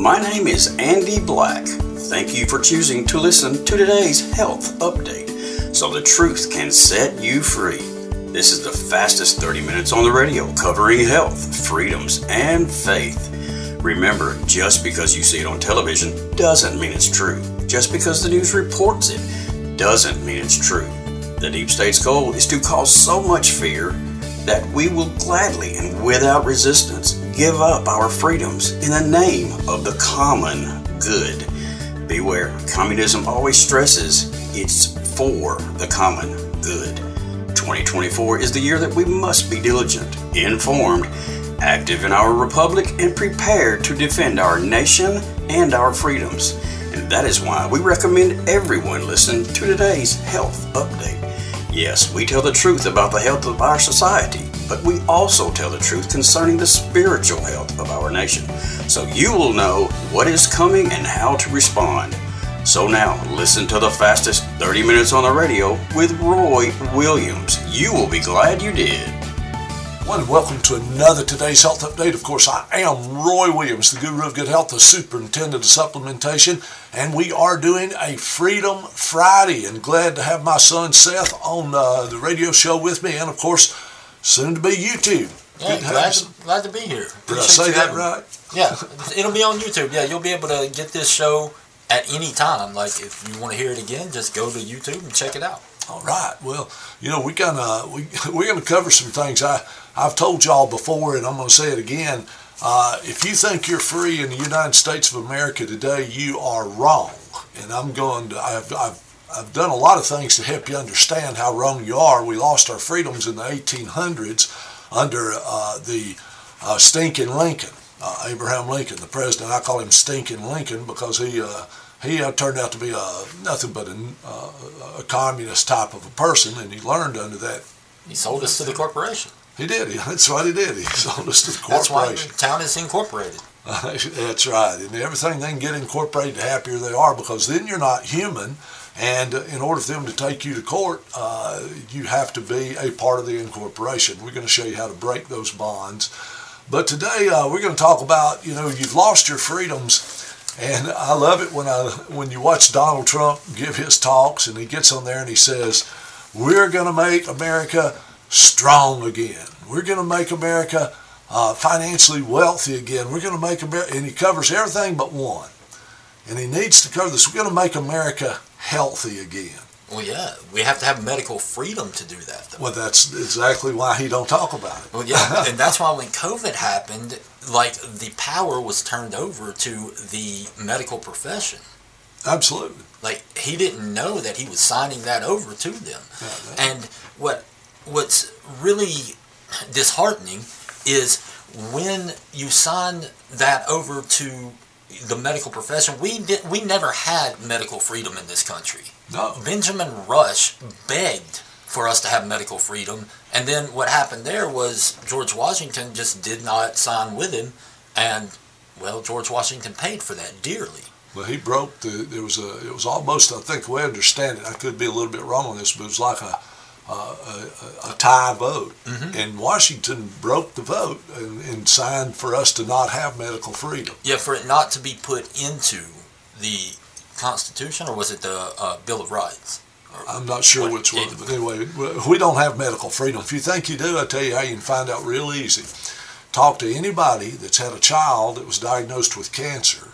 My name is Andy Black. Thank you for choosing to listen to today's health update so the truth can set you free. This is the fastest 30 minutes on the radio covering health, freedoms, and faith. Remember, just because you see it on television doesn't mean it's true. Just because the news reports it doesn't mean it's true. The deep state's goal is to cause so much fear that we will gladly and without resistance give up our freedoms in the name of the common good. Beware, communism always stresses it's for the common good. 2024 is the year that we must be diligent, informed, active in our republic, and prepared to defend our nation and our freedoms. And that is why we recommend everyone listen to today's health update. Yes, we tell the truth about the health of our society, but we also tell the truth concerning the spiritual health of our nation. So you will know what is coming and how to respond. So now, listen to the fastest 30 minutes on the radio with Roy Williams. You will be glad you did. Well, welcome to another today's health update. Of course, I am Roy Williams, the guru of good health, the superintendent of supplementation, and we are doing a Freedom Friday. And glad to have my son Seth on uh, the radio show with me, and of course, soon to be YouTube. Yeah, Good glad, to, glad to be here. Did I say that having right? Yeah, it'll be on YouTube. Yeah, you'll be able to get this show at any time. Like if you want to hear it again, just go to YouTube and check it out. All right. Well, you know, we gonna we we're gonna cover some things. I I've told y'all before, and I'm gonna say it again. Uh, if you think you're free in the United States of America today, you are wrong. And I'm going to. I've I've I've done a lot of things to help you understand how wrong you are. We lost our freedoms in the 1800s under uh, the uh, stinking Lincoln, uh, Abraham Lincoln, the president. I call him stinking Lincoln because he uh, he uh, turned out to be a, nothing but a, uh, a communist type of a person, and he learned under that. He sold us to the corporation. He did. That's what he did. He sold us to the corporation. That's why the town is incorporated. That's right. And everything they can get incorporated, the happier they are because then you're not human. And uh, in order for them to take you to court, uh, you have to be a part of the incorporation. We're going to show you how to break those bonds. But today uh, we're going to talk about, you know, you've lost your freedoms. And I love it when I when you watch Donald Trump give his talks and he gets on there and he says, "We're going to make America strong again. We're going to make America uh, financially wealthy again. We're going to make America," and he covers everything but one. And he needs to cover this. We're going to make America healthy again. Well, yeah, we have to have medical freedom to do that. Though. Well, that's exactly why he don't talk about it. Well, yeah, and that's why when COVID happened, like the power was turned over to the medical profession. Absolutely. Like he didn't know that he was signing that over to them. Yeah, And what what's really disheartening is when you sign that over to the medical profession. We did we never had medical freedom in this country. No. Benjamin Rush begged for us to have medical freedom, and then what happened there was George Washington just did not sign with him, and well, George Washington paid for that dearly. Well, he broke the. There was a. It was almost. I think we understand it. I could be a little bit wrong on this, but it was like a a, a, a tie vote, Mhm. and Washington broke the vote and, and signed for us to not have medical freedom. Yeah, for it not to be put into the Constitution, or was it the uh, Bill of Rights? I'm not sure What- which one, it- but anyway, we don't have medical freedom. If you think you do, I tell you how you can find out real easy. Talk to anybody that's had a child that was diagnosed with cancer,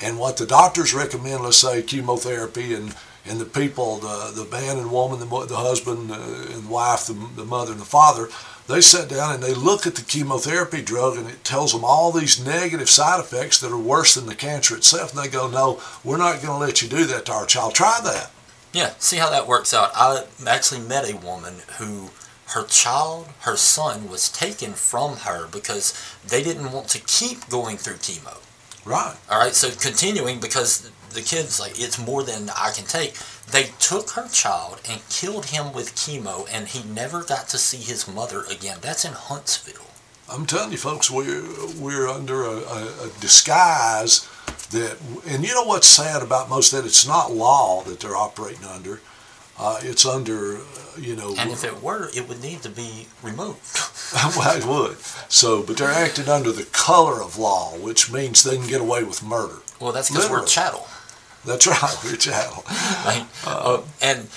and what the doctors recommend, let's say chemotherapy, and and the people, the the man and woman, the, the husband uh, and wife, the, the mother and the father, they sit down and they look at the chemotherapy drug, and it tells them all these negative side effects that are worse than the cancer itself, and they go, no, we're not going to let you do that to our child. Try that. Yeah, see how that works out. I actually met a woman who her child, her son, was taken from her because they didn't want to keep going through chemo. Right. All right, so continuing because the kid's like, it's more than I can take. They took her child and killed him with chemo, and he never got to see his mother again. That's in Huntsville. I'm telling you, folks, we're we're under a, a, a disguise that, and you know what's sad about most of that? It's not law that they're operating under. Uh, it's under, uh, you know. And if it were, it would need to be removed. well, it would. So, but they're acting under the color of law, which means they can get away with murder. Well, that's because we're chattel. That's right, we're chattel. Right? Uh, and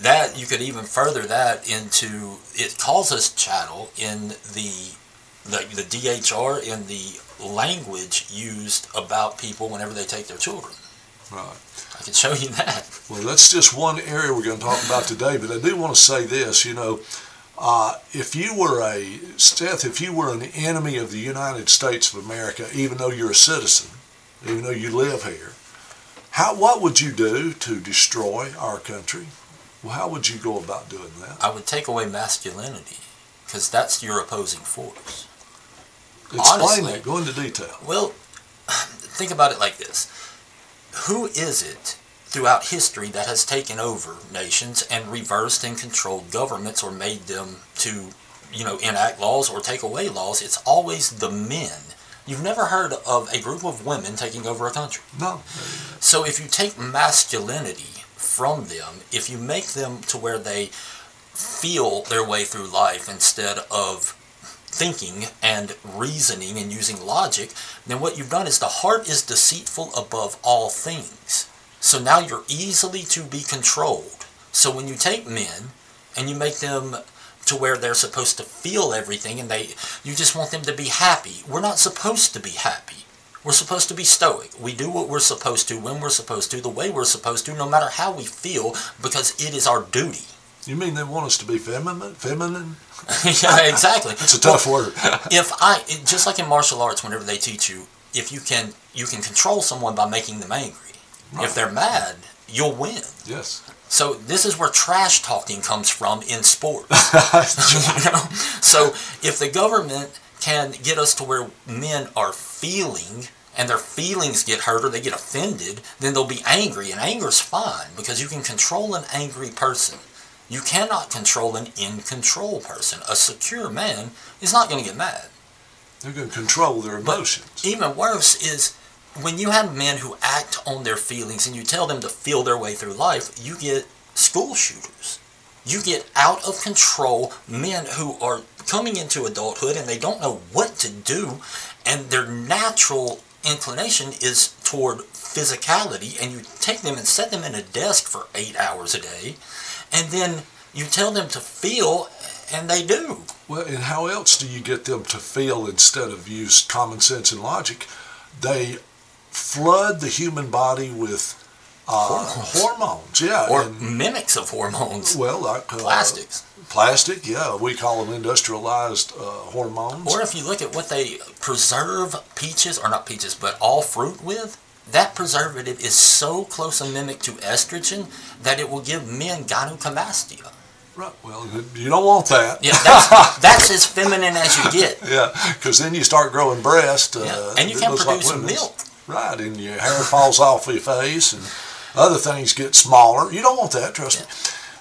that you could even further that into it calls us chattel in the the, the DHR in the language used about people whenever they take their children. Right. I can show you that. Well, that's just one area we're going to talk about today, but I do want to say this, you know, uh, if you were a, Seth, if you were an enemy of the United States of America, even though you're a citizen, even though you live here, how, what would you do to destroy our country? Well, how would you go about doing that? I would take away masculinity because that's your opposing force. Explain honestly- that. Go into detail. Well, think about it like this. Who is it throughout history that has taken over nations and reversed and controlled governments or made them to, you know, enact laws or take away laws? It's always the men. You've never heard of a group of women taking over a country. No. So if you take masculinity from them, if you make them to where they feel their way through life instead of thinking and reasoning and using logic, then what you've done is the heart is deceitful above all things. So now you're easily to be controlled. So when you take men and you make them to where they're supposed to feel everything and they you just want them to be happy. We're not supposed to be happy. We're supposed to be stoic. We do what we're supposed to, when we're supposed to, the way we're supposed to, no matter how we feel, because it is our duty. You mean they want us to be feminine? Feminine? yeah, exactly. It's a tough word. If I, just like in martial arts, whenever they teach you, if you can, you can control someone by making them angry. Right. If they're mad, you'll win. yes. So this is where trash talking comes from in sports. you know? So if the government can get us to where men are feeling and their feelings get hurt or they get offended, then they'll be angry. And anger's fine because you can control an angry person. You cannot control an in control person. A secure man is not going to get mad. They're going to control their emotions. Even worse is when you have men who act on their feelings and you tell them to feel their way through life, you get school shooters. You get out of control men who are coming into adulthood and they don't know what to do, and their natural inclination is toward physicality, and you take them and set them in a desk for eight hours a day, and then you tell them to feel, and they do. Well, and how else do you get them to feel instead of use common sense and logic? They flood the human body with uh, Hormones. hormones. Yeah. Or and, mimics of hormones. well, like uh, Plastics. Plastic, yeah. We call them industrialized uh, hormones. Or if you look at what they preserve peaches, or not peaches, but all fruit with, that preservative is so close a mimic to estrogen that it will give men gynecomastia. right. Well, you don't want that. Yeah, that's, that's as feminine as you get. Yeah, because then you start growing breast. Uh, Yeah, and you can't looks like produce milk. Right, and your hair falls off your face, and other things get smaller. You don't want that, trust me.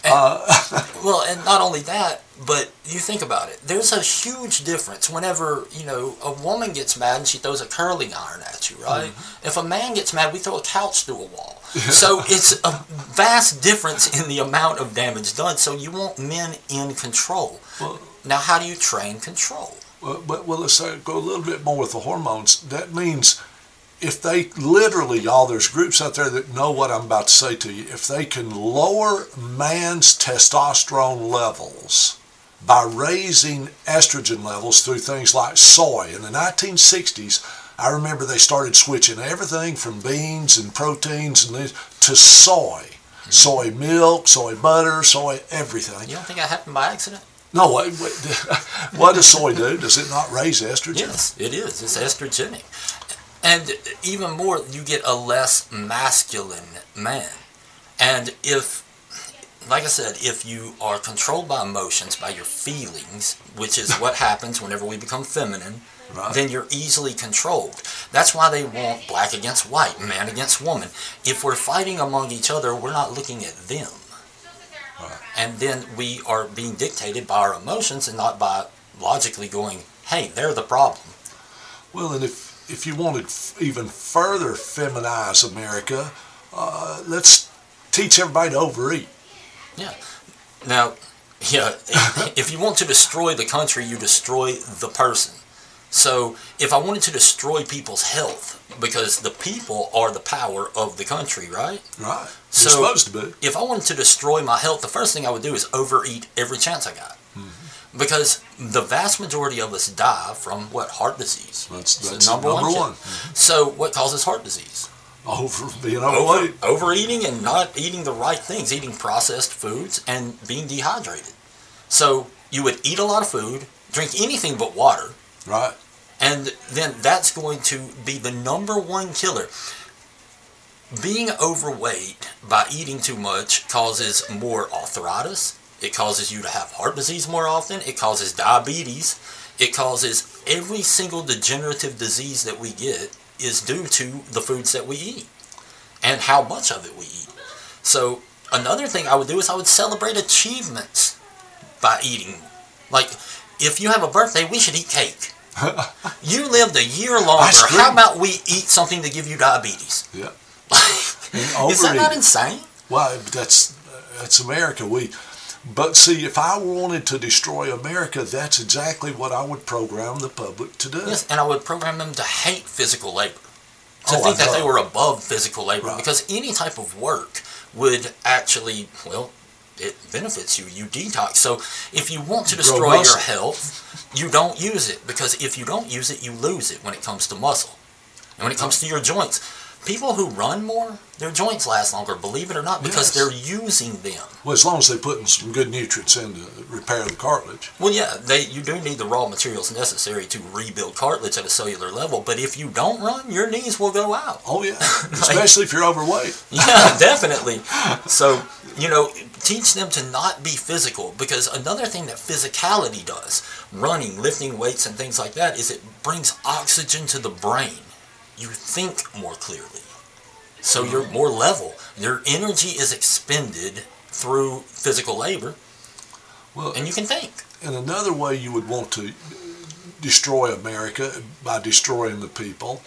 Uh, well, and not only that, but you think about it. There's a huge difference whenever, you know, a woman gets mad and she throws a curling iron at you, right? Mm-hmm. If a man gets mad, we throw a couch through a wall. So it's a vast difference in the amount of damage done. So you want men in control. Well- now, how do you train control? Well, but well, let's go a little bit more with the hormones. That means if they literally, y'all, there's groups out there that know what I'm about to say to you. If they can lower man's testosterone levels by raising estrogen levels through things like soy in the 1960s, I remember they started switching everything from beans and proteins and this to soy. Mm-hmm. Soy milk, soy butter, soy everything. You don't think that happened by accident? No, wait, wait. what does soy do? Does it not raise estrogen? Yes, it is. It's estrogenic. And even more, you get a less masculine man. And if, like I said, if you are controlled by emotions, by your feelings, which is what happens whenever we become feminine, Right. then you're easily controlled. That's why they want black against white, man against woman. If we're fighting among each other, we're not looking at them. Right. And then we are being dictated by our emotions and not by logically going, hey, they're the problem. Well, and if if you wanted f- even further feminize America, uh, let's teach everybody to overeat. Yeah. Now, yeah, if you want to destroy the country, you destroy the person. So, if I wanted to destroy people's health, because the people are the power of the country, right? Right. So- You're supposed to be. If I wanted to destroy my health, the first thing I would do is overeat every chance I got. Because the vast majority of us die from what? Heart disease. That's, It's the that's number number, one one. So, what causes heart disease? Over being Over, overeating and not eating the right things, eating processed foods and being dehydrated. So you would eat a lot of food, drink anything but water, Right. and then that's going to be the number one killer. Being overweight by eating too much causes more arthritis. It causes you to have heart disease more often. It causes diabetes. It causes every single degenerative disease that we get is due to the foods that we eat and how much of it we eat. So another thing I would do is I would celebrate achievements by eating. Like if you have a birthday, we should eat cake. you lived a year longer. How about we eat something to give you diabetes? Yeah. Is that not insane? Well, that's uh, that's America. We, but see, if I wanted to destroy America, that's exactly what I would program the public to do. Yes, and I would program them to hate physical labor. To Oh, think that they were above physical labor Right. because any type of work would actually, well, it benefits you. You detox. So if you want to destroy your health, you don't use it because if you don't use it, you lose it when it comes to muscle. And when it comes to your joints, people who run more, their joints last longer, believe it or not, because Yes. they're using them. Well, as long as they put in some good nutrients in to repair the cartilage. Well, yeah, they you do need the raw materials necessary to rebuild cartilage at a cellular level. But if you don't run, your knees will go out. Oh yeah, especially if you're overweight. Yeah, definitely. So you know, teach them to not be physical because another thing that physicality does, running, lifting weights, and things like that, is it brings oxygen to the brain. You think more clearly, so you're more level. Your energy is expended through physical labor, Well, and you can think. And another way you would want to destroy America by destroying the people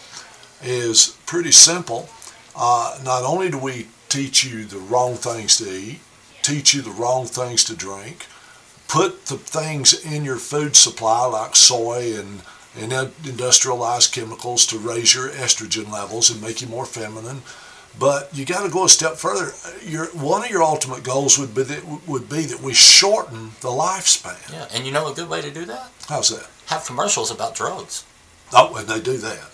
is pretty simple. Uh, not only do we teach you the wrong things to eat, teach you the wrong things to drink, put the things in your food supply like soy and, and industrialized chemicals to raise your estrogen levels and make you more feminine. But you got to go a step further. Your one of your ultimate goals would be that would be that we shorten the lifespan. Yeah, and you know a good way to do that? How's that? Have commercials about drugs. Oh, and they do that.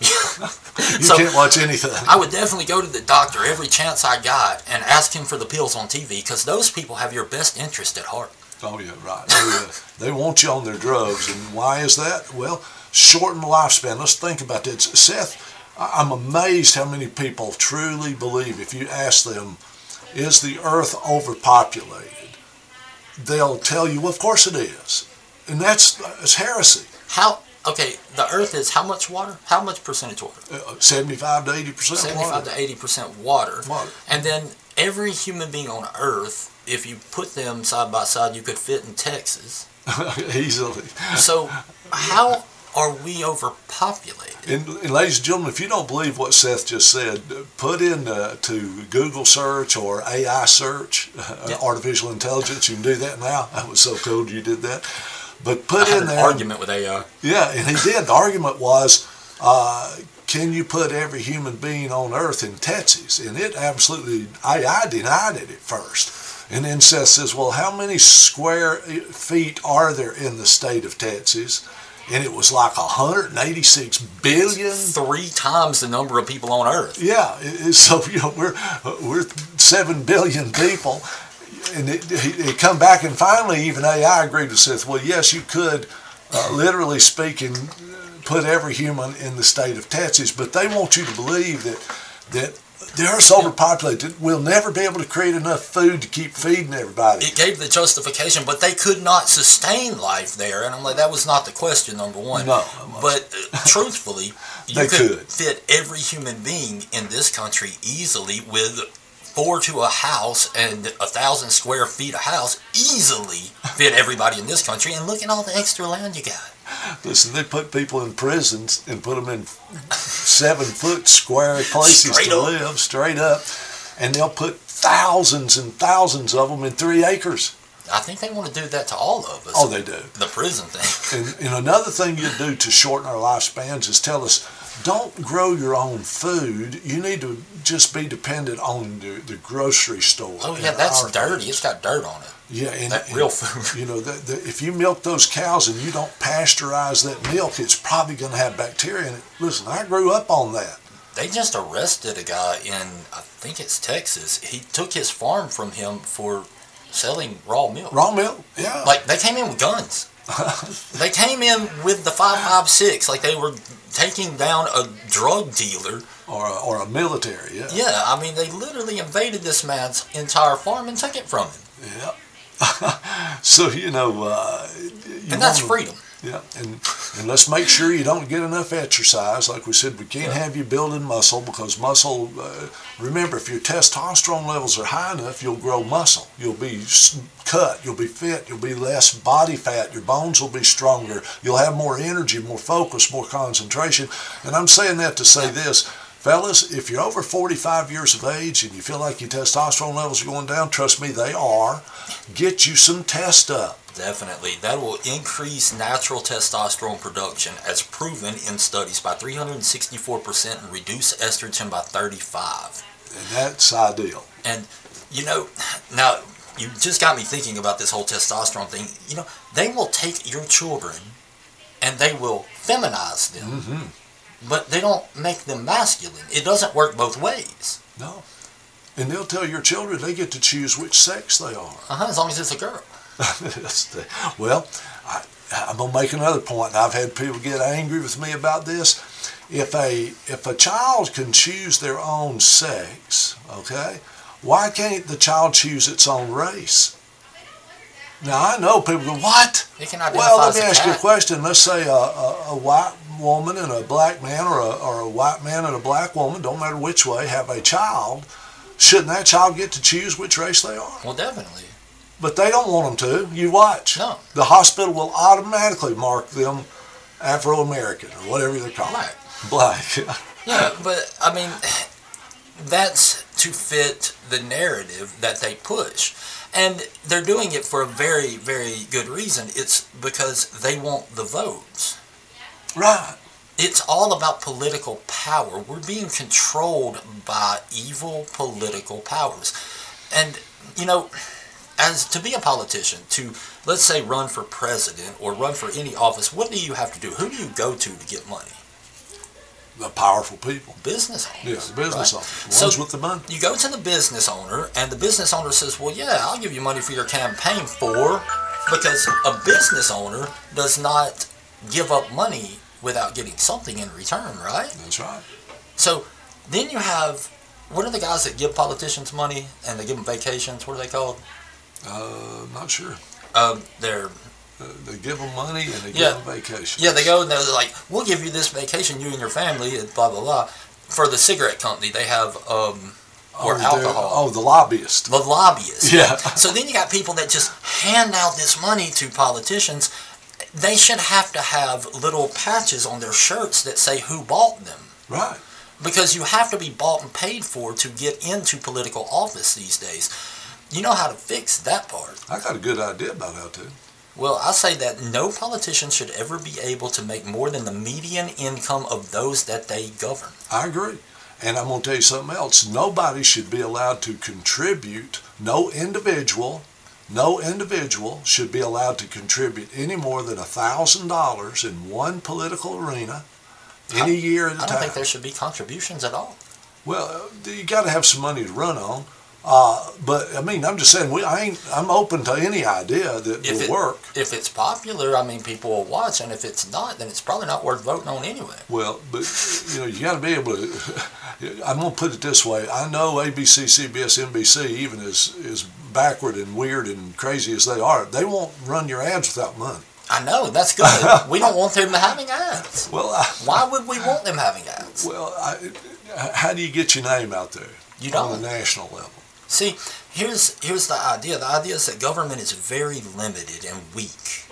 you So- can't watch anything. I would definitely go to the doctor every chance I got and ask him for the pills on TV because those people have your best interest at heart. Oh yeah, right. They, uh, they want you on their drugs, and why is that? Well, shorten the lifespan. Let's think about that. Seth, I'm amazed how many people truly believe. If you ask them, "Is the Earth overpopulated?" They'll tell you, "Well, of course it is," and that's, that's heresy. How? Okay, the Earth is how much water? How much percentage water? Uh, Seventy-five to eighty percent. Seventy-five to eighty percent water. Water. And then every human being on Earth, if you put them side by side, you could fit in Texas. easily. So how are we overpopulated? And, and ladies and gentlemen, if you don't believe what Seth just said, put in uh, to Google search or AI search, uh, Yeah. artificial intelligence. You can do that now. I was so cool you did that. But I put had in an there. argument with AI. Yeah, and he did. The argument was, uh, can you put every human being on Earth in Texas? And it absolutely, AI denied it at first. And then Seth says, well, how many square feet are there in the state of Texas? And it was like 186 billion. Three times the number of people on Earth. Yeah, so you know we're we're seven billion people, and it come back and finally even AI agreed with Seth. Well, yes, you could, uh, literally speaking, put every human in the state of Texas, but they want you to believe that that the Earth's overpopulated. We'll never be able to create enough food to keep feeding everybody. It gave the justification, but they could not sustain life there. And I'm like, that was not the question, number one. No. But uh, truthfully, you They could, could. fit every human being in this country easily with four to a house and a thousand square feet a house easily fit everybody in this country. And look at all the extra land you got. Listen, they put people in prisons and put them in seven foot square places Straight to up. live straight up, and they'll put thousands and thousands of them in three acres. I think they want to do that to all of us. Oh, they do. the prison thing. And, and another thing you do to shorten our lifespans is tell us, don't grow your own food. You need to just be dependent on the, the grocery store. Oh yeah, that's dirty. foods. It's got dirt on it. Yeah, and, That and, real food. You know, the, the, if you milk those cows and you don't pasteurize that milk, it's probably going to have bacteria in it. Listen, I grew up on that. They just arrested a guy in I think it's Texas. He took his farm from him for selling raw milk. Raw milk, yeah. Like they came in with guns. they came in with the five five six, like they were taking down a drug dealer. or, a, or a military, yeah. Yeah, I mean they literally invaded this man's entire farm and took it from him, Yeah. so, you know, uh, you and that's wanna- freedom. Yeah, and, and let's make sure you don't get enough exercise. Like we said, we can't have you building muscle because muscle, uh, remember, if your testosterone levels are high enough, you'll grow muscle. You'll be cut, you'll be fit, you'll be less body fat, your bones will be stronger, you'll have more energy, more focus, more concentration. And I'm saying that to say this. Fellas, if you're over 45 years of age and you feel like your testosterone levels are going down, trust me, they are. Get you some test up. Definitely. That will increase natural testosterone production as proven in studies by 364% and reduce estrogen by 35. And that's ideal. And you know, now you just got me thinking about this whole testosterone thing. You know, they will take your children and they will feminize them, hmm but they don't make them masculine. It doesn't work both ways. No. And they'll tell your children they get to choose which sex they are. Uh-huh, as long as it's a girl. Well, I, I'm gonna make another point, and I've had people get angry with me about this. If a if a child can choose their own sex, okay, why can't the child choose its own race? Now I know people go, what? It can identify Well, let me ask you a question. Let's say a, a, a white woman and a black man, or a, or a white man and a black woman, don't matter which way, have a child. Shouldn't that child get to choose which race they are? Well, definitely. But they don't want them to. You watch. No. The hospital will automatically mark them Afro American or whatever they're called. Black. Black. Yeah, but I mean, that's to fit the narrative that they push. And they're doing it for a very, very good reason. It's because they want the votes. right. It's all about political power. We're being controlled by evil political powers. And, you know, as to be a politician, to let's say run for president or run for any office, what do you have to do? Who do you go to to get money? The powerful people. Business owners. Yeah, the business right? owners. The So- ones with the money. You go to the business owner, and the business owner says, Well, yeah, I'll give you money for your campaign for, because a business owner does not give up money without getting something in return, right? That's right. So then you have, what are the guys that give politicians money and they give them vacations? What are they called? Uh, not sure. Um, they're, Uh, they give them money and they Yeah. give them vacation. yeah, they go and they're like, We'll give you this vacation, you and your family, and blah, blah, blah. For the cigarette company, they have, um, or oh, alcohol. Oh, the lobbyist. the lobbyist. Yeah. So then you got people that just hand out this money to politicians. They should have to have little patches on their shirts that say who bought them. Right. Because you have to be bought and paid for to get into political office these days. You know how to fix that part. I got a good idea about how to. Well, I say that no politician should ever be able to make more than the median income of those that they govern. I agree. And I'm going to tell you something else. Nobody should be allowed to contribute, no individual, no individual should be allowed to contribute any more than $1,000 in one political arena any year at a I don't time. think there should be contributions at all. well, you got to have some money to run on. Uh, but I mean, I'm just saying, we, I ain't, I'm open to any idea that If will it- work. If it's popular, I mean, people will watch, and if it's not, then it's probably not worth voting on anyway. Well, but you know, you got to be able to. I'm going to put it this way: I know ABC, CBS, NBC, even as as backward and weird and crazy as they are, they won't run your ads without money. I know, that's good. we don't want them having ads. Well, I, Why would we want them having ads? well, I, how do you get your name out there You on don't. a national level? See, here's here's the idea. The idea is that government is very limited and weak.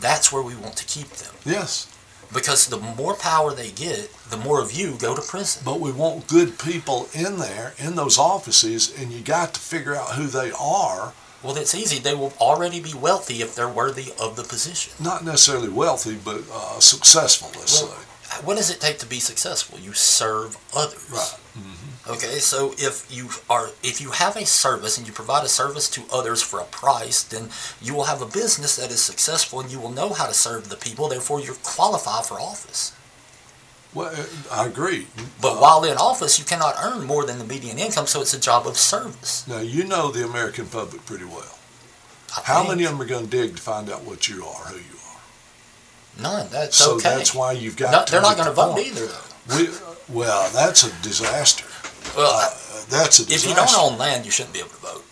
That's where we want to keep them. Yes, because the more power they get, the more of you go to prison. But we want good people in there, in those offices, and you got to figure out who they are. Well, it's easy. They will already be wealthy if they're worthy of the position. Not necessarily wealthy, but uh, successful, let's Well, say. What does it take to be successful? You serve others. Right. Okay, so if you are if you have a service and you provide a service to others for a price, then you will have a business that is successful and you will know how to serve the people. Therefore, you're qualified for office. Well, uh, I agree. But Uh, while in office, you cannot earn more than the median income, so it's a job of service. Now, you know the American public pretty well. I How think. many of them are going to dig to find out what you are, who you are? None. That's So okay. that's why you've got No, to they're not going to vote either, though. We, well, that's a disaster. Well, Uh, that's a if you don't own land, you shouldn't be able to vote.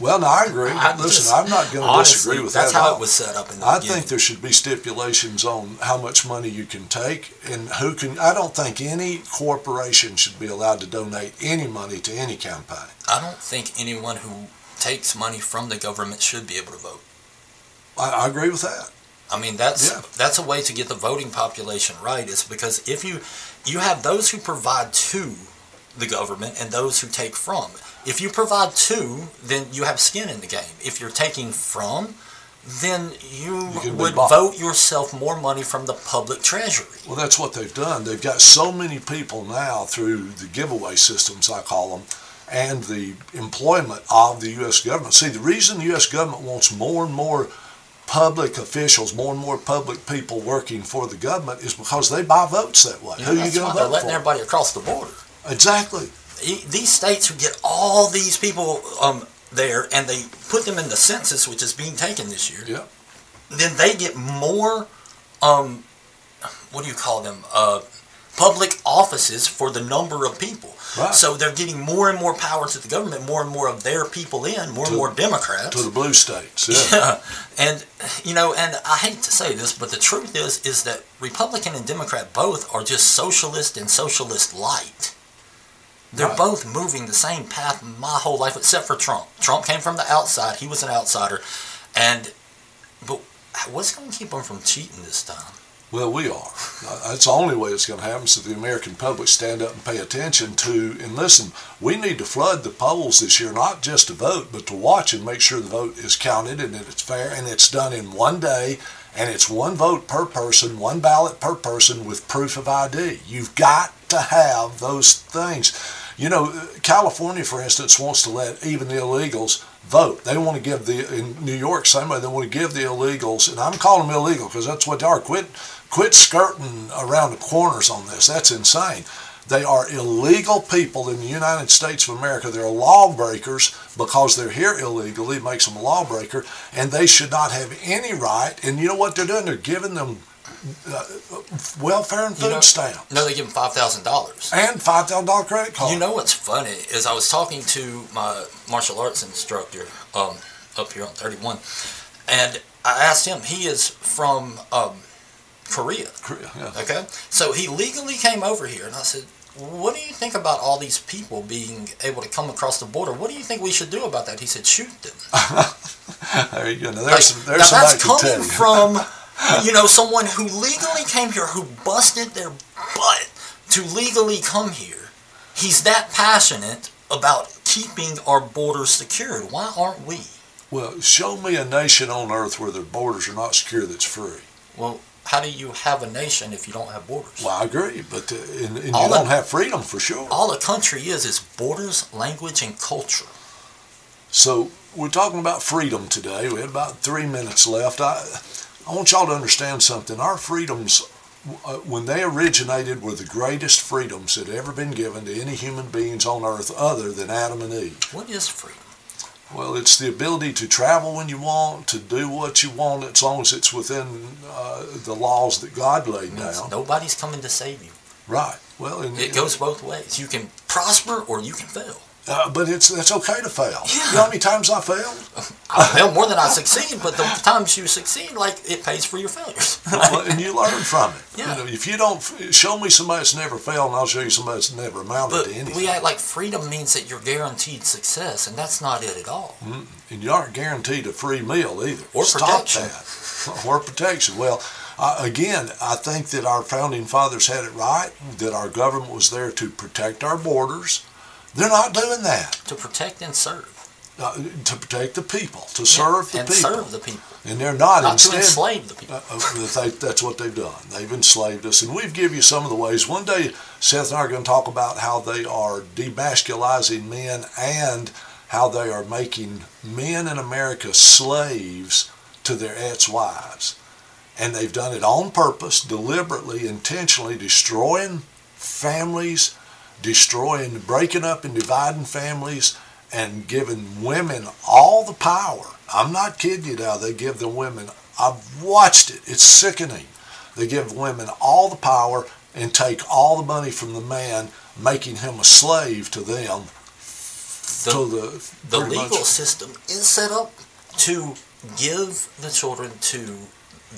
well, no, I agree. I Listen, just- I'm not going to disagree with that's that. at how it was set up in the I beginning. think there should be stipulations on how much money you can take and who can. I don't think any corporation should be allowed to donate any money to any campaign. I don't think anyone who takes money from the government should be able to vote. I, I agree with that. I mean, that's Yeah. that's a way to get the voting population right. Is because if you you have those who provide to the government and those who take from. If you provide to, then you have skin in the game. If you're taking from, then you, You would vote yourself more money from the public treasury. Well, that's what they've done. They've got so many people now through the giveaway systems, I call them, and the employment of the U.S. government. See, the reason the U.S. government wants more and more public officials, more and more public people working for the government is because they buy votes that way. You Who are you going to they're letting for? everybody across the border. Exactly. These states who get all these people um, there and they put them in the census, which is being taken this year. Yeah. then they get more um what do you call them uh public offices for the number of people Right. so they're getting more and more power to the government more and more of their people in more To- and more democrats To the blue states. Yeah. yeah. and you know and i hate to say this but the truth is is that republican and democrat both are just socialist and socialist light they're both moving the same path my whole life except for trump trump came from the outside he was an outsider and but what's going to keep him from cheating this time Well, we are. That's the only way it's going to happen. So the American public stand up and pay attention to and listen. We need to flood the polls this year, not just to vote, but to watch and make sure the vote is counted and that it's fair and it's done in one day and it's one vote per person, one ballot per person with proof of ID. You've got to have those things. You know, California, for instance, wants to let even the illegals vote. They want to give the in New York same way. They want to give the illegals, and I'm calling them illegal because that's what they are. Quit, quit skirting around the corners on this. That's insane. They are illegal people in the United States of America. They're lawbreakers because they're here illegally. It makes them a lawbreaker, and they should not have any right. And you know what they're doing? They're giving them uh, welfare and You food know- stamps no they give them $5000 and five thousand dollar credit card. You know what's funny is I was talking to my martial arts instructor um, up here on 31, and I asked him. He is from um, Korea. Korea, yeah. Okay, so he legally came over here, and I said, "What do you think about all these people being able to come across the border? What do you think we should do about that?" He said, "Shoot them." There you go. Now, Like, there's now that's coming from, you know, someone who legally came here, who busted their butt to legally come here. He's that passionate about keeping our borders secured. Why aren't we? Well, show me a nation on earth where their borders are not secure that's free. Well, how do you have a nation if you don't have borders? Well, I agree, but uh, and, and you All don't have freedom for sure. All a country is is borders, language, and culture. So we're talking about freedom today. We have about three minutes left. I, I want y'all to understand something. Our freedoms, uh, when they originated, were the greatest freedoms that ever been given to any human beings on earth other than Adam and Eve. What is freedom? Well, it's the ability to travel when you want, to do what you want, as long as it's within uh, the laws that God laid down. nobody's coming to save you. Right. Well, and, It goes both ways. You can prosper or you can fail. Uh, but it's it's okay to fail. You know how many times I failed? I fail more than I succeed, but the times you succeed, like it pays for your failures. Well, and you learn from it. Yeah. You know, if you don't show me somebody that's never failed, and I'll show you somebody that's never amounted But to anything. we act like freedom means that you're guaranteed success, and that's not it at all. and you aren't guaranteed a free meal either. Or Stop protection. that. or protection. Well, Uh, again, I think that our founding fathers had it right, that our government was there to protect our borders. They're not doing that. To protect and serve. Uh, to protect the people, to serve the and people. serve the people. And they're not. Not Instead, to enslave the people. uh, uh, they, that's what they've done. They've enslaved us, and we've given you some of the ways. One day, Seth and I are going to talk about how they are demasculizing men and how they are making men in America slaves to their ex-wives, and they've done it on purpose, deliberately, intentionally, destroying families, destroying, breaking up and dividing families, and giving women all the power. I'm not kidding you now. They give the women, I've watched it, it's sickening. They give women all the power and take all the money from the man, making him a slave to them. The, to the the legal much- system is set up to give the children to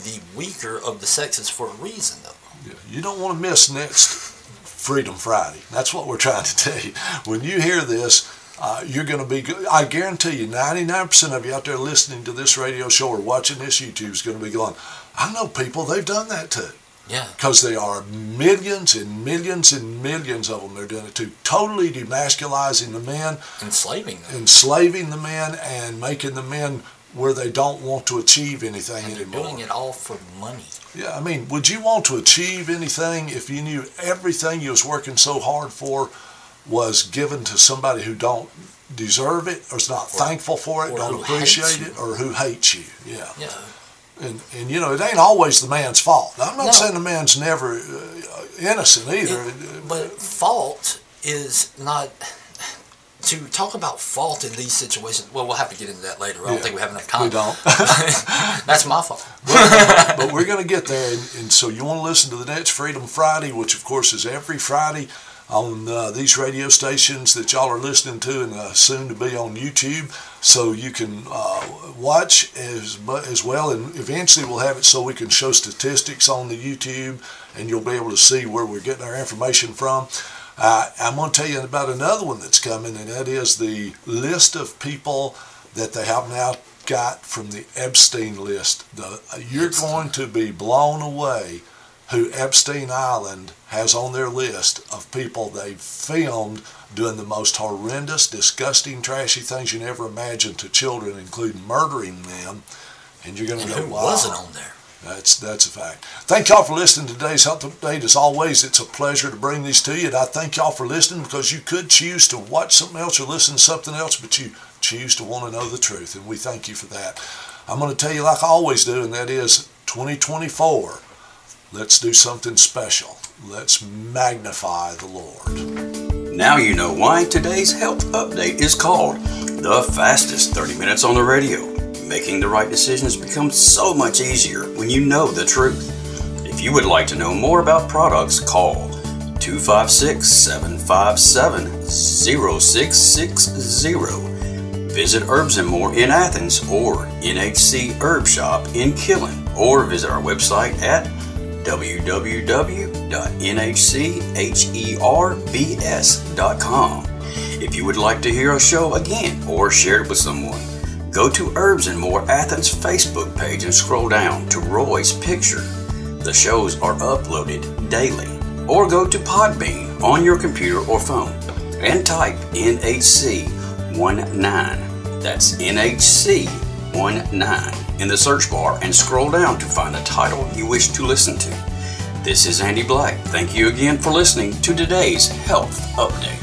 the weaker of the sexes for a reason, though. Yeah, You don't want to miss next Freedom Friday. That's what we're trying to tell you. When you hear this, uh, you're going to be. I guarantee you, 99% of you out there listening to this radio show or watching this YouTube is going to be going, I know people, they've done that too. Yeah. Because there are millions and millions and millions of them they're doing it to. Totally demasculizing the men, Enslaving them. enslaving the men, and making the men where they don't want to achieve anything And they're anymore. doing it all for money. Yeah, I mean, would you want to achieve anything if you knew everything you was working so hard for was given to somebody who don't deserve it, or is not thankful for it, don't appreciate it, or who hates you? Yeah, Yeah. and and you know, it ain't always the man's fault. I'm not No. saying the man's never uh, innocent either. It- but fault is not to talk about fault in these situations. Well, we'll have to get into that later. I don't Yeah, think we have enough time. we don't. That's my fault. but we're going to get there. And, and so you want to listen to the next Freedom Friday, which of course is every Friday on uh, these radio stations that y'all are listening to and uh, soon to be on YouTube. So you can uh, watch as, as well. And eventually we'll have it so we can show statistics on the YouTube and you'll be able to see where we're getting our information from. Uh, I'm going to tell you about another one that's coming, and that is the list of people that they have now got from the Epstein list. The, you're Epstein. going to be blown away who Epstein Island has on their list of people they've filmed doing the most horrendous, disgusting, trashy things you never imagined to children, including murdering them. And you're going to go, who wow. wasn't on there? That's that's a fact. Thank y'all for listening to today's health update. As always, it's a pleasure to bring these to you. And I thank y'all for listening because you could choose to watch something else or listen to something else, but you choose to want to know the truth, and we thank you for that. I'm going to tell you like I always do, and that is 2024. Let's do something special. Let's magnify the Lord. Now you know why today's health update is called the fastest 30 minutes on the radio. Making the right decisions becomes so much easier when you know the truth. If you would like to know more about products, call 256 757 0660. Visit Herbs and More in Athens or NHC Herb Shop in Killen or visit our website at www.nhcherbs.com. If you would like to hear a show again or share it with someone, go to Herbs and More Athens Facebook page and scroll down to Roy's picture. The shows are uploaded daily. Or go to Podbean on your computer or phone and type NHC19. That's NHC19 in the search bar and scroll down to find the title you wish to listen to. This is Andy Black. Thank you again for listening to today's Health Update.